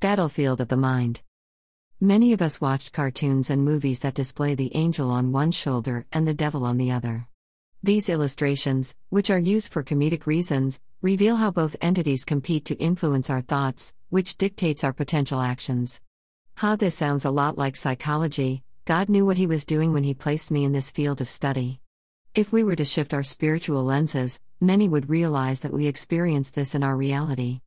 Battlefield of the Mind. Many of us watched cartoons and movies that display the angel on one shoulder and the devil on the other. These illustrations, which are used for comedic reasons, reveal how both entities compete to influence our thoughts, which dictates our potential actions. Ha, this sounds a lot like psychology. God knew what He was doing when He placed me in this field of study. If we were to shift our spiritual lenses, many would realize that we experience this in our reality.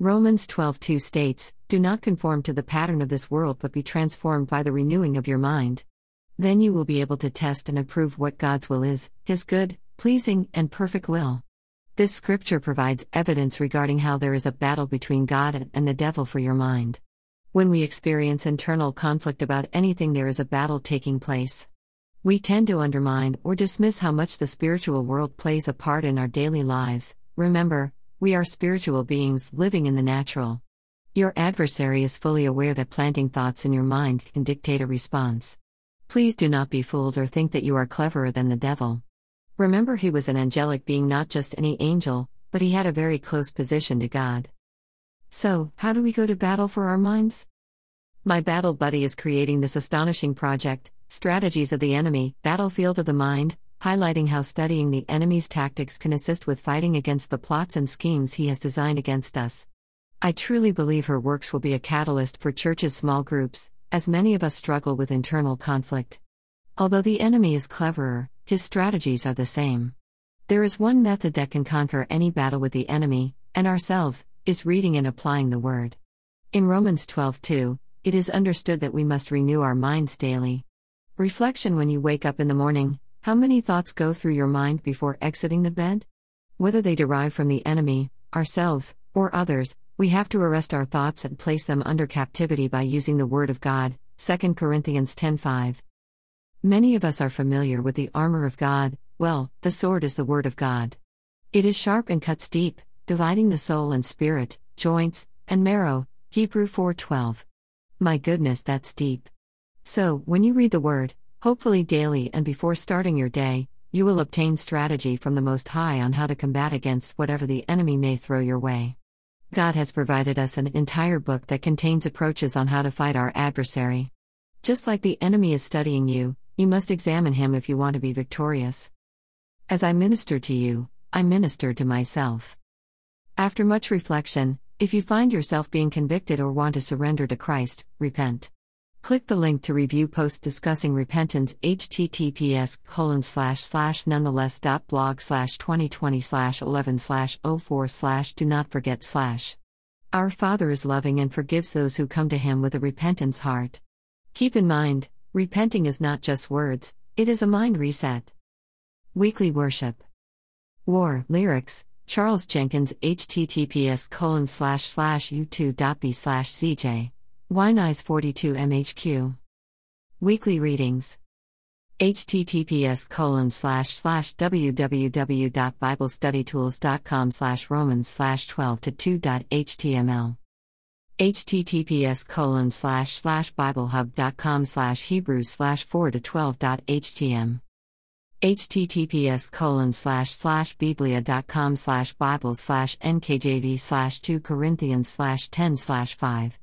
Romans 12:2 states, "Do not conform to the pattern of this world, but be transformed by the renewing of your mind." Then you will be able to test and approve what God's will is, His good, pleasing, and perfect will. This scripture provides evidence regarding how there is a battle between God and the devil for your mind. When we experience internal conflict about anything, there is a battle taking place. We tend to undermine or dismiss how much the spiritual world plays a part in our daily lives. Remember, we are spiritual beings living in the natural. Your adversary is fully aware that planting thoughts in your mind can dictate a response. Please do not be fooled or think that you are cleverer than the devil. Remember, he was an angelic being, not just any angel, but he had a very close position to God. So, how do we go to battle for our minds? My battle buddy is creating this astonishing project, Strategies of the Enemy Battlefield of the Mind, highlighting how studying the enemy's tactics can assist with fighting against the plots and schemes he has designed against us. I truly believe her works will be a catalyst for churches' small groups, as many of us struggle with internal conflict. Although the enemy is cleverer, his strategies are the same. There is one method that can conquer any battle with the enemy, and ourselves, is reading and applying the word. In Romans 12:2, it is understood that we must renew our minds daily. Reflection when you wake up in the morning, how many thoughts go through your mind before exiting the bed? Whether they derive from the enemy, ourselves, or others, we have to arrest our thoughts and place them under captivity by using the Word of God. 2 Corinthians 10:5. Many of us are familiar with the armor of God. Well, the sword is the Word of God. It is sharp and cuts deep, dividing the soul and spirit, joints, and marrow. Hebrew 4:12. My goodness, that's deep. So, when you read the Word, hopefully daily and before starting your day, you will obtain strategy from the Most High on how to combat against whatever the enemy may throw your way. God has provided us an entire book that contains approaches on how to fight our adversary. Just like the enemy is studying you, you must examine him if you want to be victorious. As I minister to you, I minister to myself. After much reflection, if you find yourself being convicted or want to surrender to Christ, repent. Click the link to review post discussing repentance https colon slash slash nonetheless dot blog slash 2020 slash 11 slash 04 slash do not forget slash. Our Father is loving and forgives those who come to Him with a repentance heart. Keep in mind, repenting is not just words, it is a mind reset. Weekly Worship. War, Lyrics, Charles Jenkins https colon slash slash youtu.be slash cj. Winize 42 MHQ. Weekly readings. https colon slash slash www.biblestudytools.com slash romans slash 12 to 2.html https colon slash slash biblehub.com slash hebrews slash 4 to 12.htm https colon slash slash biblia.com slash bible slash nkjv slash 2 corinthians slash 10 slash 5